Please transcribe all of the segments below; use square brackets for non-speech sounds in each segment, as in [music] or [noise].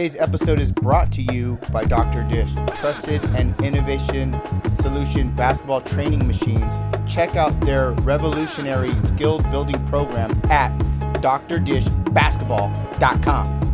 Today's episode is brought to you by Dr. Dish, trusted and innovation solution basketball training machines. Check out their revolutionary skill building program at drdishbasketball.com.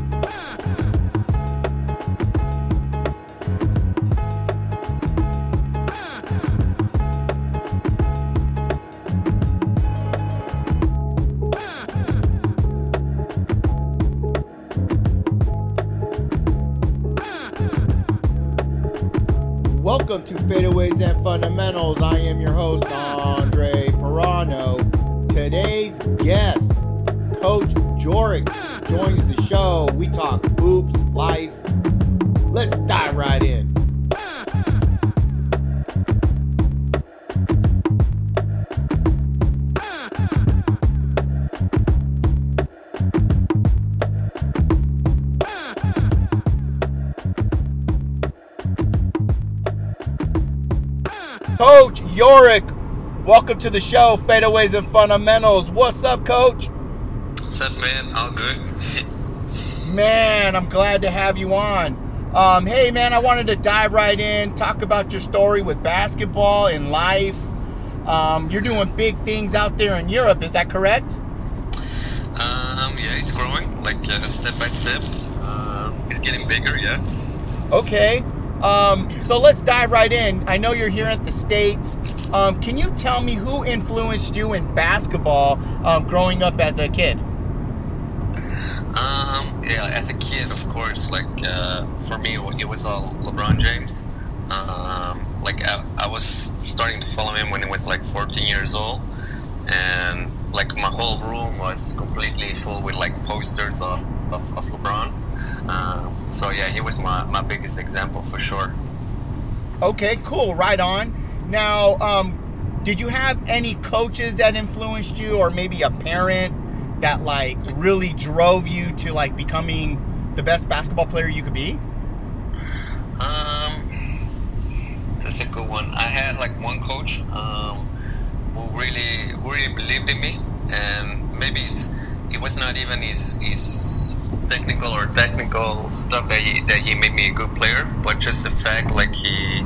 Fundamentals. I am your host, Andre Pirano. Today's guest, Coach Jorick, joins the show. We talk hoops, life. Let's dive right in. Jorick, welcome to the show, Fadeaways and Fundamentals. What's up, Coach? What's up, man? All good? [laughs] Man, I'm glad to have you on. Um, hey, man, I wanted to dive right in, talk about your story with basketball and life. Um, you're doing big things out there in Europe, is that correct? Um, yeah, it's growing, like uh, step by step. Um, it's getting bigger, yeah. Okay. Um, so let's dive right in. I know you're here at the States. Um, can you tell me who influenced you in basketball um, growing up as a kid? Um, yeah, as a kid, of course, like uh, for me, it was all LeBron James. Um, like I, I was starting to follow him when he was like 14 years old, and like my whole room was completely full with like posters of, of, of LeBron. Um, so yeah, he was my, my biggest example for sure. Okay, cool. Right on. Now, um, did you have any coaches that influenced you, or maybe a parent that like really drove you to like becoming the best basketball player you could be? Um, that's a good one. I had like one coach um, who really, really believed in me, and maybe it's, it was not even his his technical or technical stuff that he that he made me a good player, but just the fact like he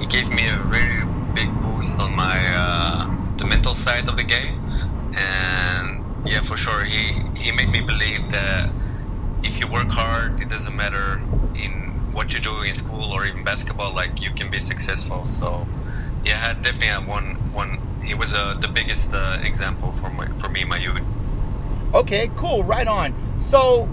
he gave me a very big boost on my uh, the mental side of the game, and yeah, for sure he he made me believe that if you work hard, it doesn't matter in what you do in school or even basketball, like you can be successful. So yeah, definitely had one one. He was uh, the biggest uh, example for my for me my youth. Okay, cool. Right on. So,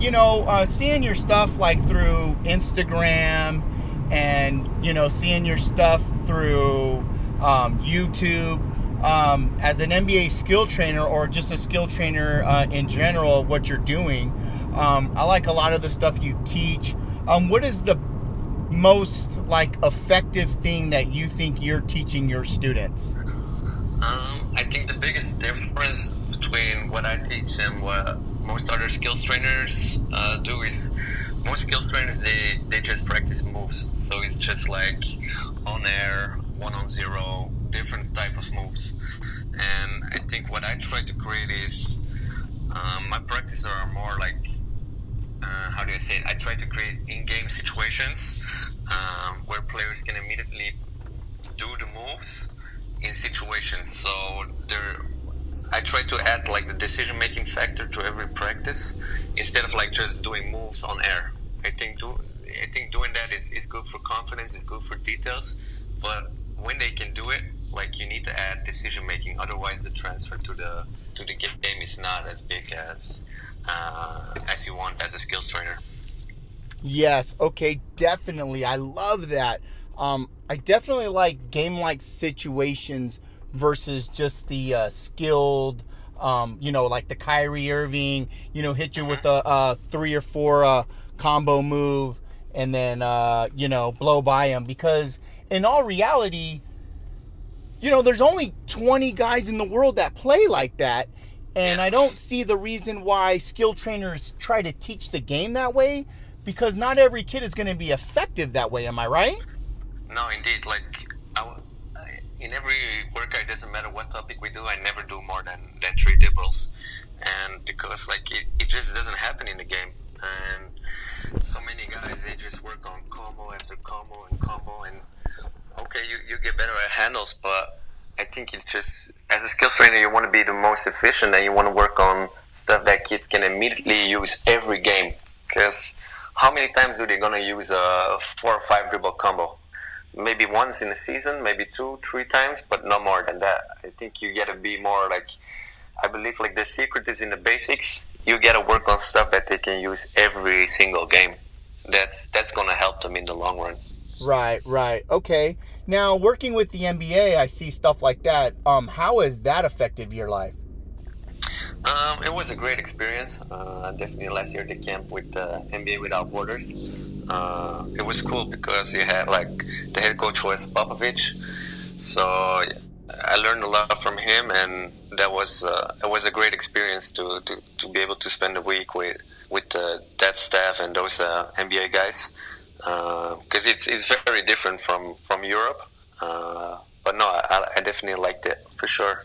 you know, uh, seeing your stuff like through Instagram and, you know, seeing your stuff through um, YouTube um, as an NBA skill trainer or just a skill trainer uh, in general, what you're doing. Um, I like a lot of the stuff you teach. Um, what is the most like effective thing that you think you're teaching your students? Um, I think the biggest difference between what I teach and what most other skills trainers uh, do is most skills trainers they, they just practice moves. So it's just like on air, one on zero, different type of moves. And I think what I try to create is um, my practices are more like uh, how do I say it? I try to create in-game situations um, where players can immediately do the moves in situations. So there, I try to add like the decision-making factor to every practice instead of like just doing moves on air. I think do, I think doing that is, is good for confidence, is good for details, but when they can do it, like you need to add decision making. Otherwise, the transfer to the to the game is not as big as uh, as you want as a skills trainer. Yes. Okay. Definitely. I love that. Um, I definitely like game-like situations versus just the uh, skilled. Um, you know, like the Kyrie Irving. You know, hit you with a, a three or four uh, combo move, and then uh, you know blow by him. Because in all reality, you know, there's only 20 guys in the world that play like that. And I don't see the reason why skill trainers try to teach the game that way because not every kid is going to be effective that way. Am I right? No, indeed. Like, in every workout, it doesn't matter what topic we do, I never do more than, than three dribbles. And because, like, it, it just doesn't happen in the game. And so many guys they just work on combo after combo and combo and okay, you, you get better at handles, but I think it's just as a skills trainer, you want to be the most efficient and you want to work on stuff that kids can immediately use every game. Because how many times do they gonna use a four or five dribble combo? Maybe once in a season, maybe two, three times, but no more than that. I think you gotta be more like. I believe like the secret is in the basics. You gotta work on stuff that they can use every single game. That's that's gonna help them in the long run. Right, right. Okay. Now, working with the NBA, I see stuff like that. Um, how has that affected your life? Um, it was a great experience. Uh, definitely last year the camp with uh, NBA Without Borders. Uh, it was cool because you had like the head coach was Popovich, so I learned a lot from him, and that was uh, it was a great experience to, to, to be able to spend a week with with uh, that staff and those uh, NBA guys because it's it's very different from from Europe. but no, I, I definitely liked it for sure.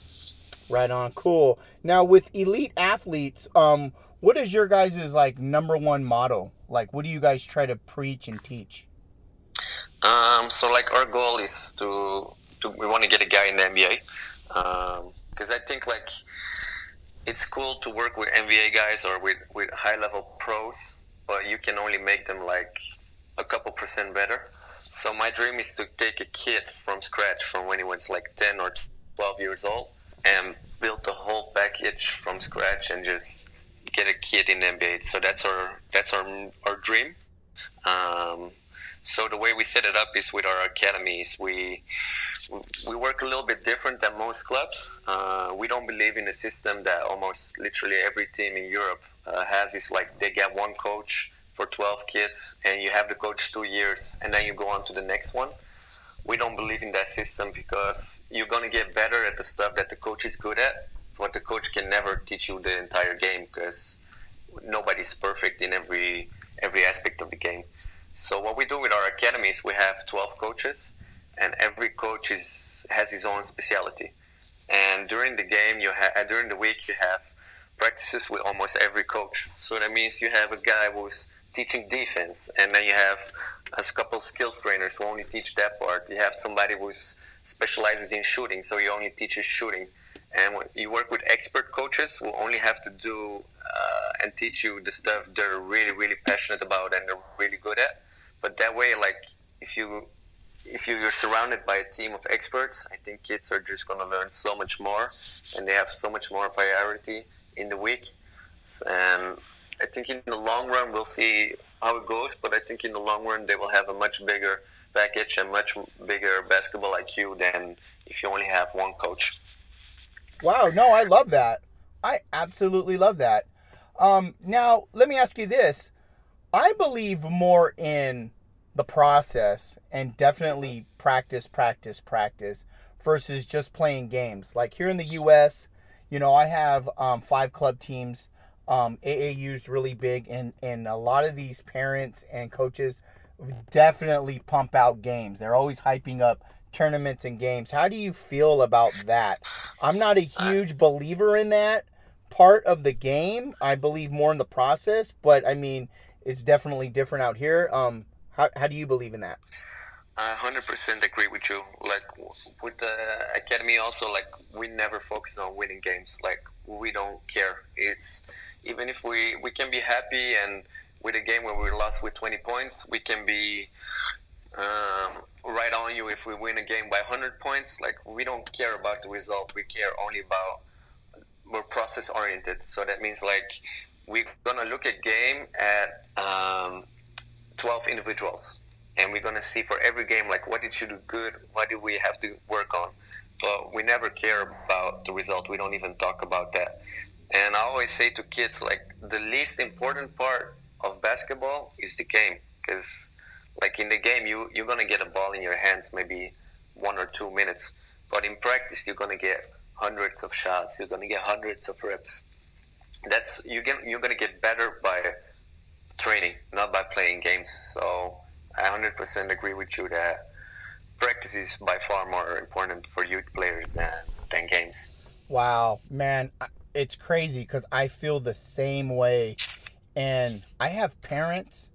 Right on, cool. Now with elite athletes, um, what is your guys' like number one motto? Like, what do you guys try to preach and teach? Um, so like our goal is to, to we want to get a guy in the NBA, because um, I think like it's cool to work with NBA guys or with with high level pros, but you can only make them like a couple percent better. So my dream is to take a kid from scratch from when he was like ten or twelve years old and build the whole package from scratch and just get a kid in NBA. So that's our that's our our dream. Um, so the way we set it up is with our academies. We we work a little bit different than most clubs. Uh, we don't believe in a system that almost literally every team in Europe uh, has. Is like they get one coach for 12 kids, and you have the coach two years, and then you go on to the next one we don't believe in that system because you're going to get better at the stuff that the coach is good at but the coach can never teach you the entire game because nobody's perfect in every every aspect of the game. So what we do with our academies we have 12 coaches and every coach is has his own specialty and during the game you have uh, during the week you have practices with almost every coach. So that means you have a guy who's teaching defense, and then you have a couple of skills trainers who only teach that part. You have somebody who specializes in shooting, so he only teaches shooting. And you work with expert coaches who only have to do uh, and teach you the stuff they're really, really passionate about and they're really good at. But that way, like if you if you're surrounded by a team of experts, I think kids are just going to learn so much more, and they have so much more variety in the week. And I think in the long run we'll see how it goes, but I think in the long run they will have a much bigger package and much bigger basketball IQ than if you only have one coach. Wow, no, I love that. I absolutely love that. Um, now, let me ask you this. I believe more in the process and definitely practice, practice, practice versus just playing games. Like here in the U.S., you know, I have um, five club teams um, AAU is really big, and and a lot of these parents and coaches definitely pump out games. They're always hyping up tournaments and games. How do you feel about that? I'm not a huge believer in that part of the game. I believe more in the process, but I mean, it's definitely different out here. Um, how how do you believe in that? I 100% agree with you. Like with the academy, also like we never focus on winning games. Like we don't care. It's even if we, we can be happy and with a game where we lost with 20 points, we can be um, right on you if we win a game by 100 points. Like we don't care about the result. We care only about we're process oriented. So that means like we're gonna look at game at um, 12 individuals, and we're gonna see for every game like what did you do good, what do we have to work on. But we never care about the result. We don't even talk about that. And I always say to kids, like, the least important part of basketball is the game. Because, like, in the game, you, you're going to get a ball in your hands maybe one or two minutes. But in practice, you're going to get hundreds of shots. You're going to get hundreds of reps. That's you get, you're going to get better by training, not by playing games. So I 100% agree with you that practice is by far more important for youth players than, than games. Wow, man, it's crazy because I feel the same way. And I have parents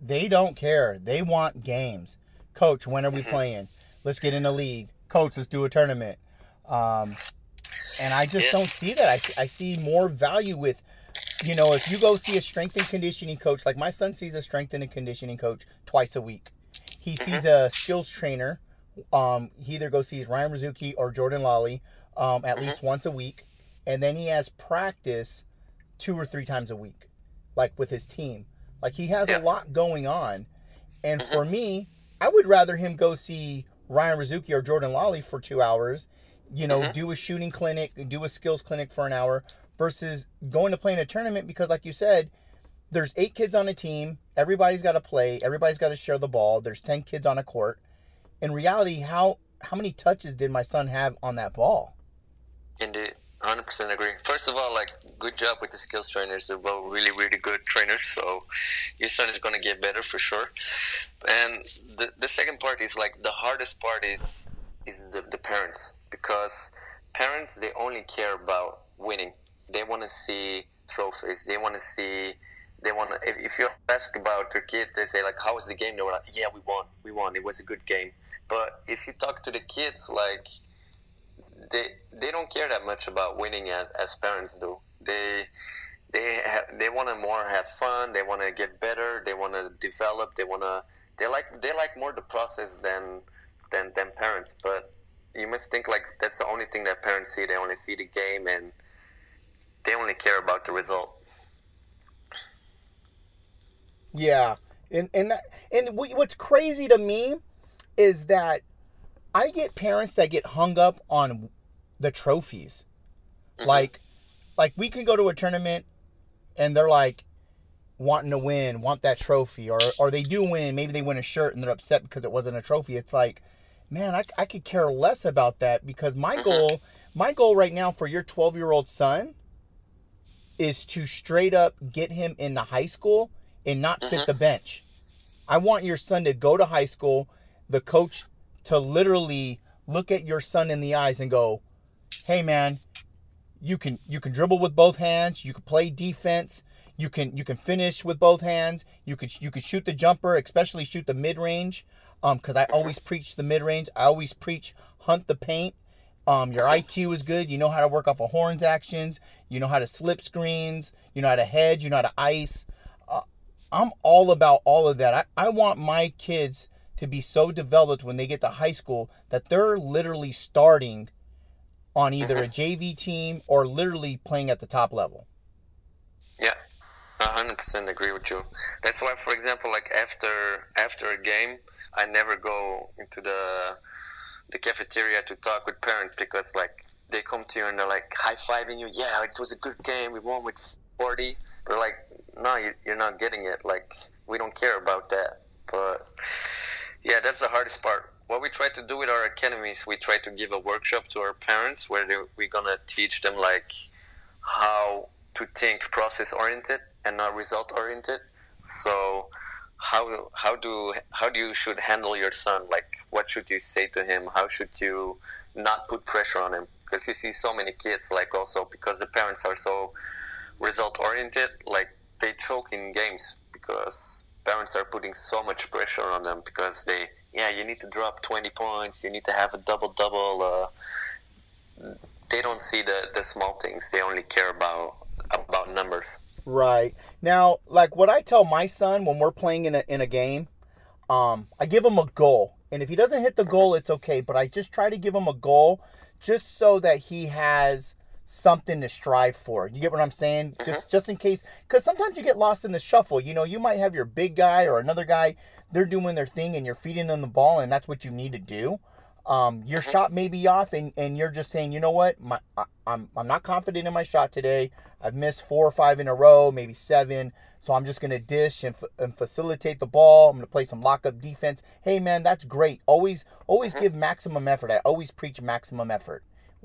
They don't care. They want games. Coach, when are we Mhm. playing? Let's get in the league. Coach, let's do a tournament. Um, and I just Yeah. don't see that. I, see- I see more value with, you know, if you go see a strength and conditioning coach, like my son sees a strength and conditioning coach twice a week. He sees a skills trainer. Um, he either goes sees Ryan Razooky or Jordan Lawley um, at least once a week, and then he has practice two or three times a week, like with his team. Like he has Yeah. a lot going on, and for me, I would rather him go see Ryan Razooky or Jordan Lawley for two hours, you know, Mhm. do a shooting clinic, do a skills clinic for an hour, versus going to play in a tournament because, like you said, there's eight kids on a team. Everybody's got to play. Everybody's got to share the ball. There's ten kids on a court. In reality, how how many touches did my son have on that ball? Indeed, hundred percent agree. First of all, like good job with the skills trainers. They're both really, really good trainers. So your son is gonna get better for sure. And the the second part is like the hardest part is is the, the parents because parents they only care about winning. They want to see trophies. They want to see. They want to. If, if you ask about their kid, they say like, "How was the game?" They were like, "Yeah, we won. We won. It was a good game." But if you talk to the kids, like they they don't care that much about winning as as parents do. They they have, they want to more have fun. They want to get better. They want to develop. They want to they like they like more the process than than than parents. But you must think like that's the only thing that parents see. They only see the game and they only care about the result. Yeah, and and that and what's crazy to me is that I get parents that get hung up on the trophies. Mhm. Like, like we can go to a tournament, and they're like wanting to win, want that trophy, or or they do win, maybe they win a shirt and they're upset because it wasn't a trophy. It's like, man, I, I could care less about that because my Mhm. goal, my goal right now for your 12 year old son is to straight up get him into high school and not sit Mhm. the bench. I want your son to go to high school, the coach to literally look at your son in the eyes and go, "Hey man, you can you can dribble with both hands, you can play defense, you can you can finish with both hands, you could you could shoot the jumper, especially shoot the mid-range um cuz I always preach the mid-range. I always preach hunt the paint. Um, your IQ is good. You know how to work off of horns actions. You know how to slip screens. You know how to hedge. You know how to ice. Uh, I'm all about all of that. I, I want my kids to be so developed when they get to high school that they're literally starting on either a mm-hmm. JV team or literally playing at the top level. Yeah, hundred percent agree with you. That's why, for example, like after after a game, I never go into the the cafeteria to talk with parents because like they come to you and they're like high fiving you. Yeah, it was a good game. We won with forty. But like, no, you're not getting it. Like, we don't care about that. But yeah, that's the hardest part. What we try to do with our academies, we try to give a workshop to our parents where they, we're gonna teach them like how to think process oriented and not result oriented. So how how do how do you should handle your son? Like what should you say to him? How should you not put pressure on him? Because you see so many kids like also because the parents are so result oriented, like they choke in games because parents are putting so much pressure on them because they yeah you need to drop 20 points you need to have a double double uh, they don't see the, the small things they only care about about numbers Right. Now, like what I tell my son when we're playing in a in a game, um, I give him a goal. And if he doesn't hit the goal, it's okay. But I just try to give him a goal just so that he has something to strive for. You get what I'm saying? Mm-hmm. Just just in case cuz sometimes you get lost in the shuffle. You know, you might have your big guy or another guy, they're doing their thing and you're feeding them the ball and that's what you need to do. Um, your mm-hmm. shot may be off and, and you're just saying, you know what, my, I, I'm, I'm not confident in my shot today. I've missed four or five in a row, maybe seven. So I'm just going to dish and, f- and facilitate the ball. I'm going to play some lockup defense. Hey, man, that's great. Always, always mm-hmm. give maximum effort. I always preach maximum effort.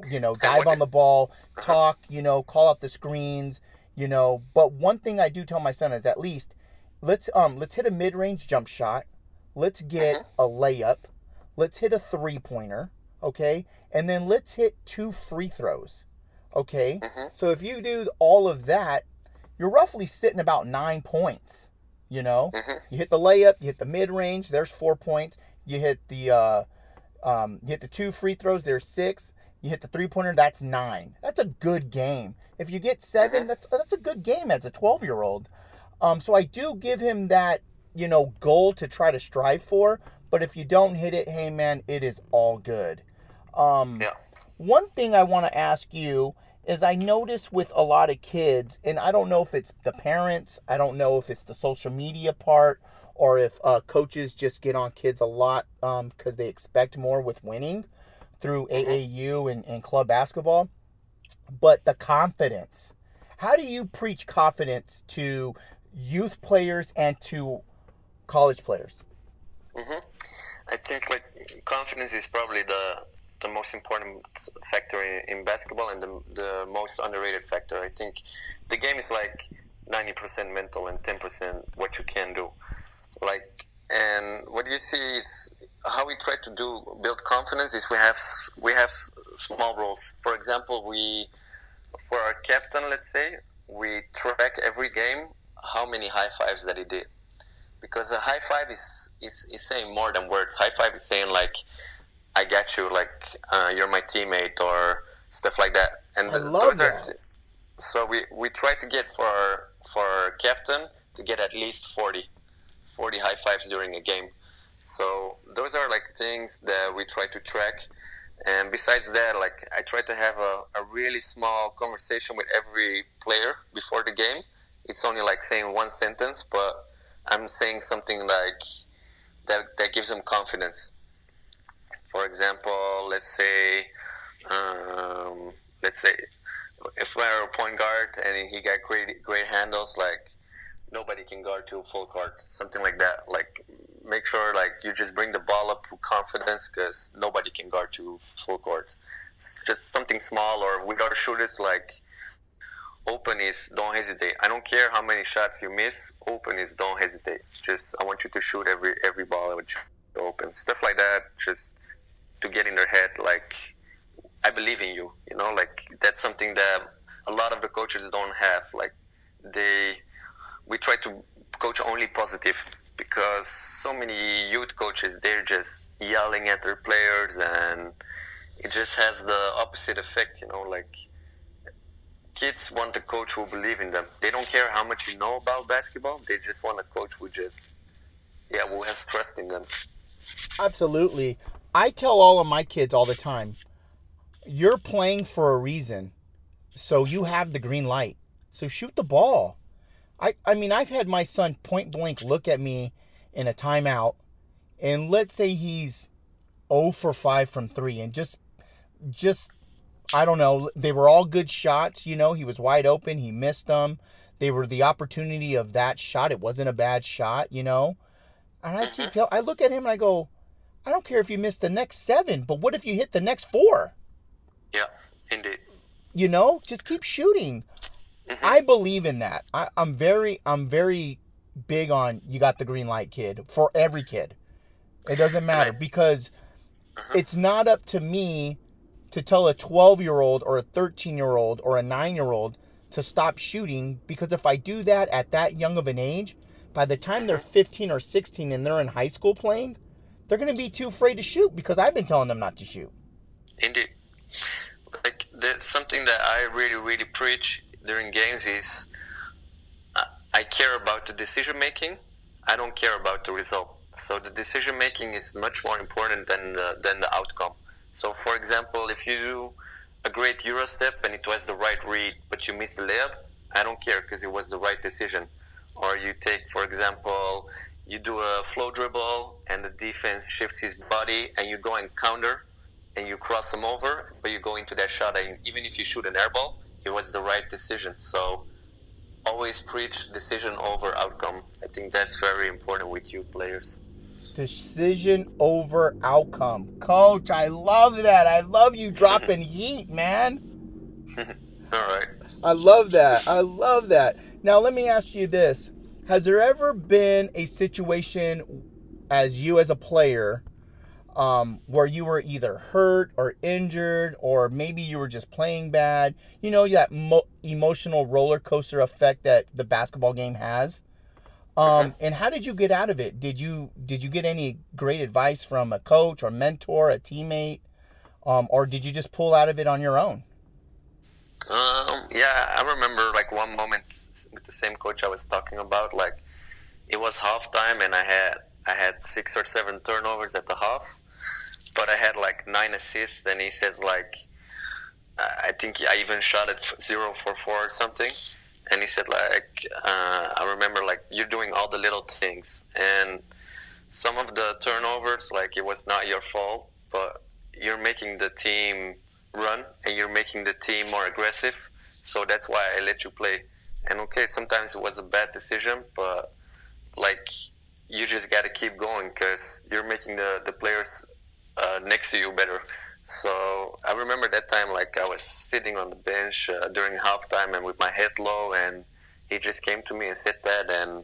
You know, dive on the ball, talk, you know, call out the screens, you know. But one thing I do tell my son is at least let's um let's hit a mid-range jump shot. Let's get a layup. Let's hit a three-pointer, okay? And then let's hit two free throws. Okay? Mhm. So if you do all of that, you're roughly sitting about 9 points. You know, Mhm. you hit the layup, you hit the mid range. There's four points. You hit the uh, um, you hit the two free throws. There's six. You hit the three pointer. That's nine. That's a good game. If you get 7 Mhm. that's that's a good game as a 12 year old. Um, so I do give him that you know goal to try to strive for. But if you don't hit it, hey man, it is all good. Um, Yeah. one thing I want to ask you is I notice with a lot of kids, and I don't know if it's the parents, I don't know if it's the social media part, or if uh, coaches just get on kids a lot because they expect more with winning through AAU and, and club basketball. But the confidence. How do you preach confidence to youth players and to college players? hmm I think like confidence is probably the the most important factor in, in basketball and the, the most underrated factor. I think the game is like 90% mental and 10% what you can do. Like, and what you see is how we try to do build confidence is we have we have small roles. For example, we for our captain, let's say, we track every game how many high fives that he did because a high five is, is, is saying more than words. High five is saying like, "I got you," like uh, you're my teammate or stuff like that. And I love those that. are t- so we, we try to get for our, for our captain to get at least 40, 40 high fives during a game. So those are like things that we try to track. And besides that, like I try to have a, a really small conversation with every player before the game. It's only like saying one sentence, but I'm saying something like that that gives them confidence. For example, let's say, um, let's say, if we're a point guard and he got great great handles, like nobody can guard to full court, something like that. Like make sure like you just bring the ball up with confidence because nobody can guard you full court. It's just something small or with our shooters like open is don't hesitate. I don't care how many shots you miss. Open is don't hesitate. Just I want you to shoot every every ball open. Stuff like that. Just to get in their head like I believe in you. You know, like that's something that a lot of the coaches don't have. Like they we try to coach only positive because so many youth coaches they're just yelling at their players and it just has the opposite effect you know like kids want a coach who believe in them they don't care how much you know about basketball they just want a coach who just yeah who has trust in them Absolutely. I tell all of my kids all the time, you're playing for a reason. So you have the green light. So shoot the ball. I I mean, I've had my son point blank look at me in a timeout and let's say he's 0 for 5 from 3 and just just I don't know, they were all good shots, you know, he was wide open, he missed them. They were the opportunity of that shot. It wasn't a bad shot, you know. And I keep I look at him and I go, I don't care if you miss the next seven, but what if you hit the next four? yeah indeed You know, just keep shooting. Mhm. I believe in that. I, I'm very, I'm very big on you got the green light, kid, for every kid. It doesn't matter because it's not up to me to tell a 12 year old or a 13 year old or a 9 year old to stop shooting because if I do that at that young of an age, by the time they're 15 or 16 and they're in high school playing, they're going to be too afraid to shoot because I've been telling them not to shoot. Indeed. Like there's something that I really, really preach during games is I, care about the decision making. I don't care about the result. So the decision making is much more important than the, than the outcome. So for example, if you do a great Euro step and it was the right read, but you missed the layup, I don't care because it was the right decision. Or you take, for example, you do a flow dribble and the defense shifts his body and you go and counter and you cross him over, but you go into that shot, and even if you shoot an air ball, it was the right decision. So always preach decision over outcome. I think that's very important with you players. Decision over outcome. Coach, I love that. I love you dropping [laughs] heat, man. [laughs] All right. I love that. I love that. Now, let me ask you this Has there ever been a situation as you as a player um, where you were either hurt or injured, or maybe you were just playing bad? You know, that mo- emotional roller coaster effect that the basketball game has. Um, and how did you get out of it? Did you did you get any great advice from a coach or mentor, a teammate, um, or did you just pull out of it on your own? Um, yeah, I remember like one moment with the same coach I was talking about. Like it was halftime, and I had I had six or seven turnovers at the half, but I had like nine assists, and he said like I think I even shot at zero for four or something, and he said like uh, I remember like you're doing all the little things, and some of the turnovers like it was not your fault, but you're making the team run and you're making the team more aggressive. So that's why I let you play. And okay, sometimes it was a bad decision, but like you just got to keep going because you're making the the players uh, next to you better. So I remember that time, like I was sitting on the bench uh, during halftime and with my head low, and he just came to me and said that, and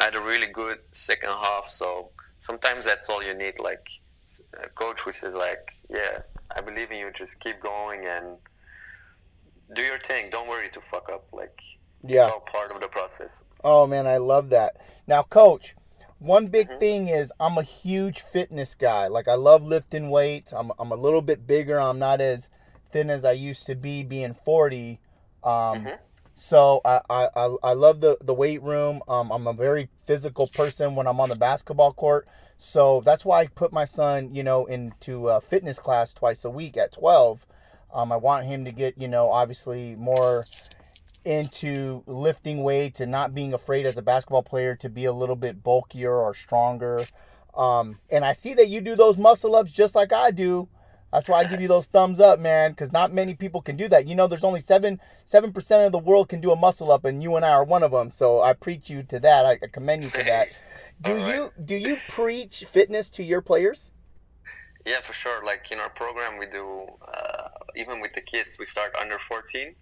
I had a really good second half. So sometimes that's all you need, like a coach who says like, "Yeah, I believe in you. Just keep going and do your thing. Don't worry to fuck up. Like, Yeah. it's all part of the process." Oh man, I love that. Now, coach, one big Mhm. thing is I'm a huge fitness guy. Like I love lifting weights. I'm I'm a little bit bigger. I'm not as thin as I used to be being 40. Um Mhm. so I, I, I- I love the, the weight room. Um, I'm a very physical person when I'm on the basketball court. So that's why I put my son, you know, into a fitness class twice a week at 12. Um, I want him to get, you know, obviously more into lifting weights and not being afraid as a basketball player to be a little bit bulkier or stronger. Um, and I see that you do those muscle ups just like I do. That's why I give you those thumbs up, man, because not many people can do that. You know, there's only seven seven percent of the world can do a muscle up, and you and I are one of them. So I preach you to that. I commend you for that. Do right. you do you preach fitness to your players? Yeah, for sure. Like in our program, we do uh, even with the kids. We start under 14.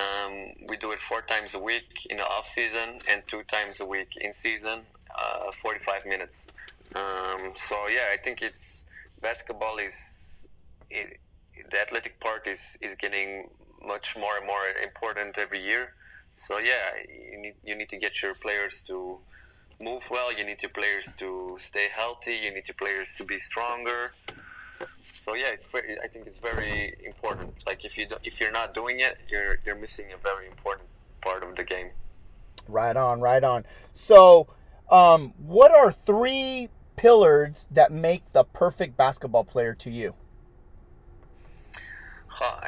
Um, we do it four times a week in the off season and two times a week in season, uh, 45 minutes. Um, so yeah, I think it's basketball is it, the athletic part is is getting much more and more important every year. So yeah, you need you need to get your players to move well. You need your players to stay healthy. You need your players to be stronger. So yeah, it's very, I think it's very important. Like if you do, if you're not doing it, you're you're missing a very important part of the game. Right on, right on. So, um, what are three pillars that make the perfect basketball player to you?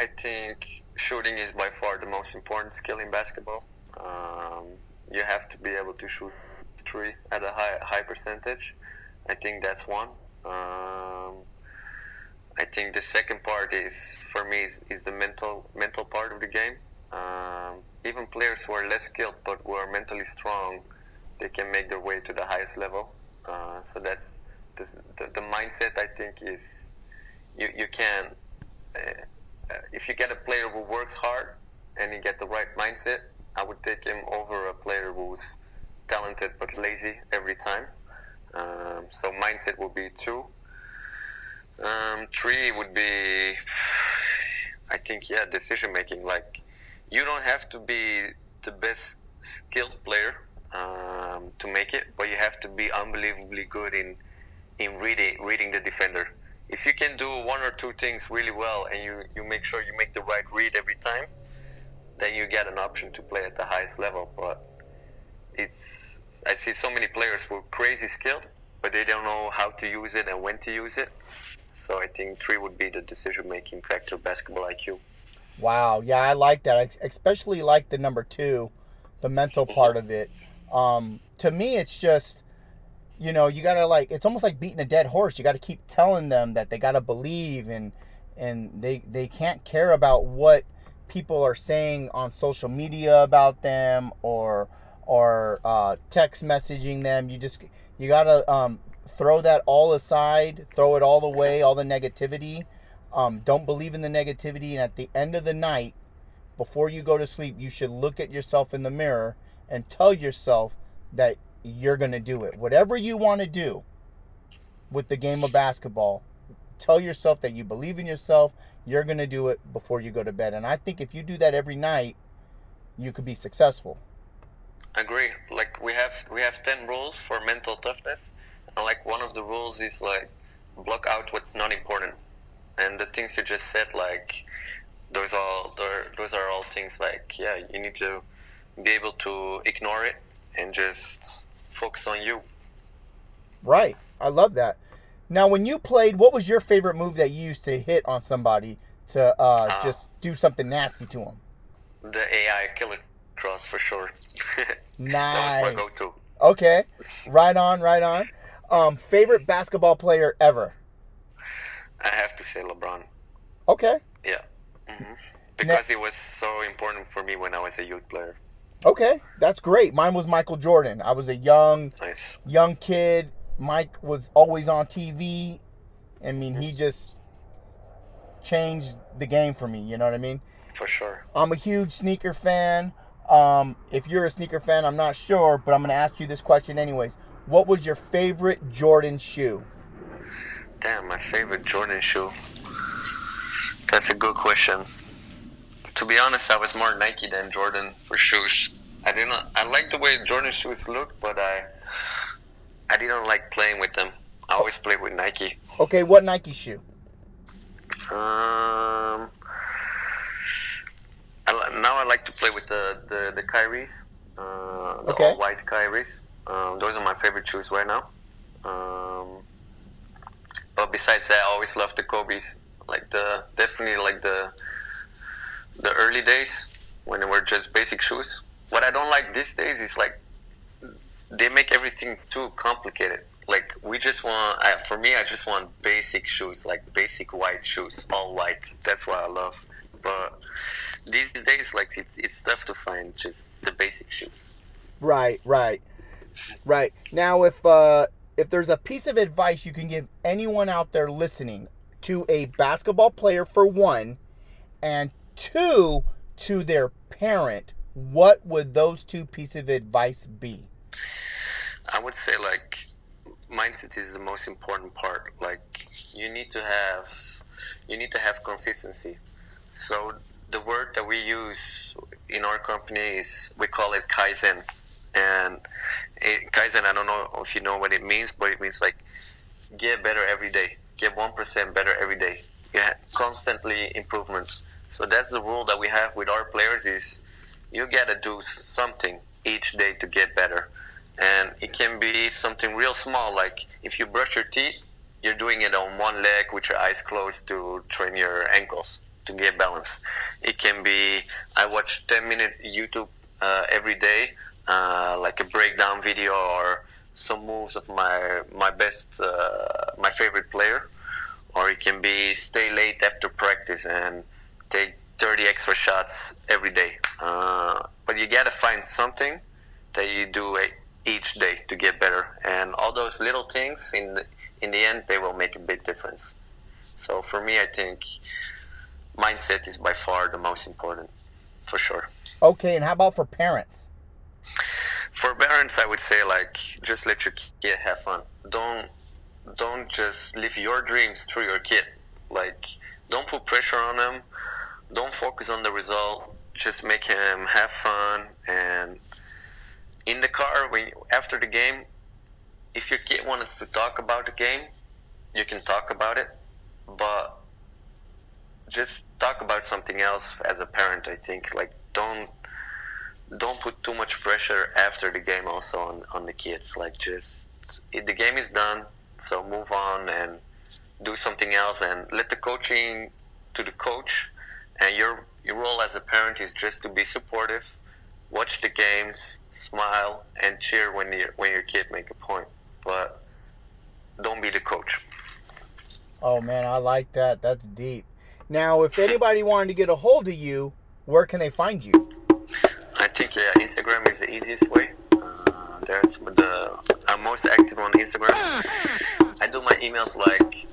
I think shooting is by far the most important skill in basketball. Um, you have to be able to shoot three at a high high percentage. I think that's one. Um, I think the second part is for me is, is the mental mental part of the game. Um, even players who are less skilled but who are mentally strong, they can make their way to the highest level. Uh, so that's the, the, the mindset. I think is you you can uh, uh, if you get a player who works hard and you get the right mindset, I would take him over a player who's talented but lazy every time. Um, so mindset would be two. Um, three would be, I think, yeah, decision making. Like, you don't have to be the best skilled player um, to make it, but you have to be unbelievably good in in reading reading the defender. If you can do one or two things really well, and you you make sure you make the right read every time, then you get an option to play at the highest level. But it's I see so many players who are crazy skilled, but they don't know how to use it and when to use it. So I think three would be the decision making factor, basketball IQ. Wow, yeah, I like that. I especially like the number two, the mental part of it. Um, to me, it's just, you know, you gotta like, it's almost like beating a dead horse. You gotta keep telling them that they gotta believe and and they they can't care about what people are saying on social media about them or or uh, text messaging them. You just you gotta um, throw that all aside, throw it all away, all the negativity. Um, don't believe in the negativity, and at the end of the night, before you go to sleep, you should look at yourself in the mirror and tell yourself that you're gonna do it. Whatever you want to do with the game of basketball, tell yourself that you believe in yourself. You're gonna do it before you go to bed, and I think if you do that every night, you could be successful. agree. Like we have we have ten rules for mental toughness, and like one of the rules is like block out what's not important, and the things you just said like those all those are all things like yeah you need to be able to ignore it and just focus on you. Right, I love that. Now, when you played, what was your favorite move that you used to hit on somebody to uh, uh, just do something nasty to them? The AI killer cross for sure. nice. [laughs] that was my go-to. Okay, right on, right on. Um, favorite basketball player ever? I have to say LeBron. Okay. Yeah. Mm-hmm. Because it was so important for me when I was a youth player. Okay, that's great. Mine was Michael Jordan. I was a young, nice. young kid. Mike was always on TV. I mean, he just changed the game for me. You know what I mean? For sure. I'm a huge sneaker fan. Um, if you're a sneaker fan, I'm not sure, but I'm going to ask you this question anyways. What was your favorite Jordan shoe? Damn, my favorite Jordan shoe. That's a good question. To be honest, I was more Nike than Jordan for shoes. I didn't. I like the way Jordan shoes look, but I, I didn't like playing with them. I always played with Nike. Okay, what Nike shoe? Um, I, now I like to play with the the, the Kyries, uh, the okay. all white Kyries. Um, those are my favorite shoes right now. Um, but besides that, I always love the Kobe's. Like the definitely like the the early days when they were just basic shoes. What I don't like these days is like they make everything too complicated. Like we just want, I, for me, I just want basic shoes, like basic white shoes, all white. That's what I love. But these days, like it's it's tough to find just the basic shoes. Right, right, right. Now, if uh, if there's a piece of advice you can give anyone out there listening to a basketball player for one, and two to their parent, what would those two pieces of advice be? I would say like mindset is the most important part. Like you need to have you need to have consistency. So the word that we use in our company is we call it kaizen, and kaizen I don't know if you know what it means, but it means like get better every day, get one percent better every day, yeah, constantly improvements. So that's the rule that we have with our players is you gotta do something each day to get better. And it can be something real small like if you brush your teeth you're doing it on one leg with your eyes closed to train your ankles to get balance it can be i watch 10 minute youtube uh, every day uh, like a breakdown video or some moves of my my best uh, my favorite player or it can be stay late after practice and take 30 extra shots every day uh, but you gotta find something that you do each day to get better. And all those little things, in the, in the end, they will make a big difference. So for me, I think mindset is by far the most important, for sure. Okay, and how about for parents? For parents, I would say like just let your kid have fun. Don't don't just live your dreams through your kid. Like don't put pressure on them. Don't focus on the result. Just make him have fun and in the car when after the game, if your kid wants to talk about the game, you can talk about it, but just talk about something else as a parent. I think like don't don't put too much pressure after the game also on, on the kids. Like just the game is done, so move on and do something else and let the coaching to the coach and your your role as a parent is just to be supportive watch the games, smile, and cheer when you when your kid make a point, but don't be the coach. Oh man, I like that. That's deep. Now, if anybody wanted to get a hold of you, where can they find you? Yeah, Instagram is the easiest way. Uh, that's the I'm most active on Instagram. I do my emails like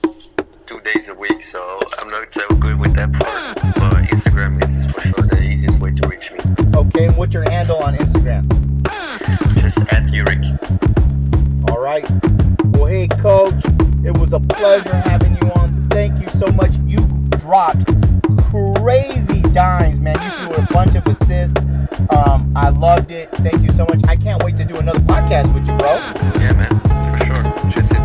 two days a week, so I'm not so good with that part. But Instagram is for sure the easiest way to reach me. Okay, and what's your handle on Instagram? Just at. All right. Well, hey, coach, it was a pleasure having you on. Thank you so much. You dropped crazy dimes, man. You threw a bunch of assists. Um, I loved it. Thank you so much. I can't wait to do another podcast with you, bro. Yeah, man, for sure. Just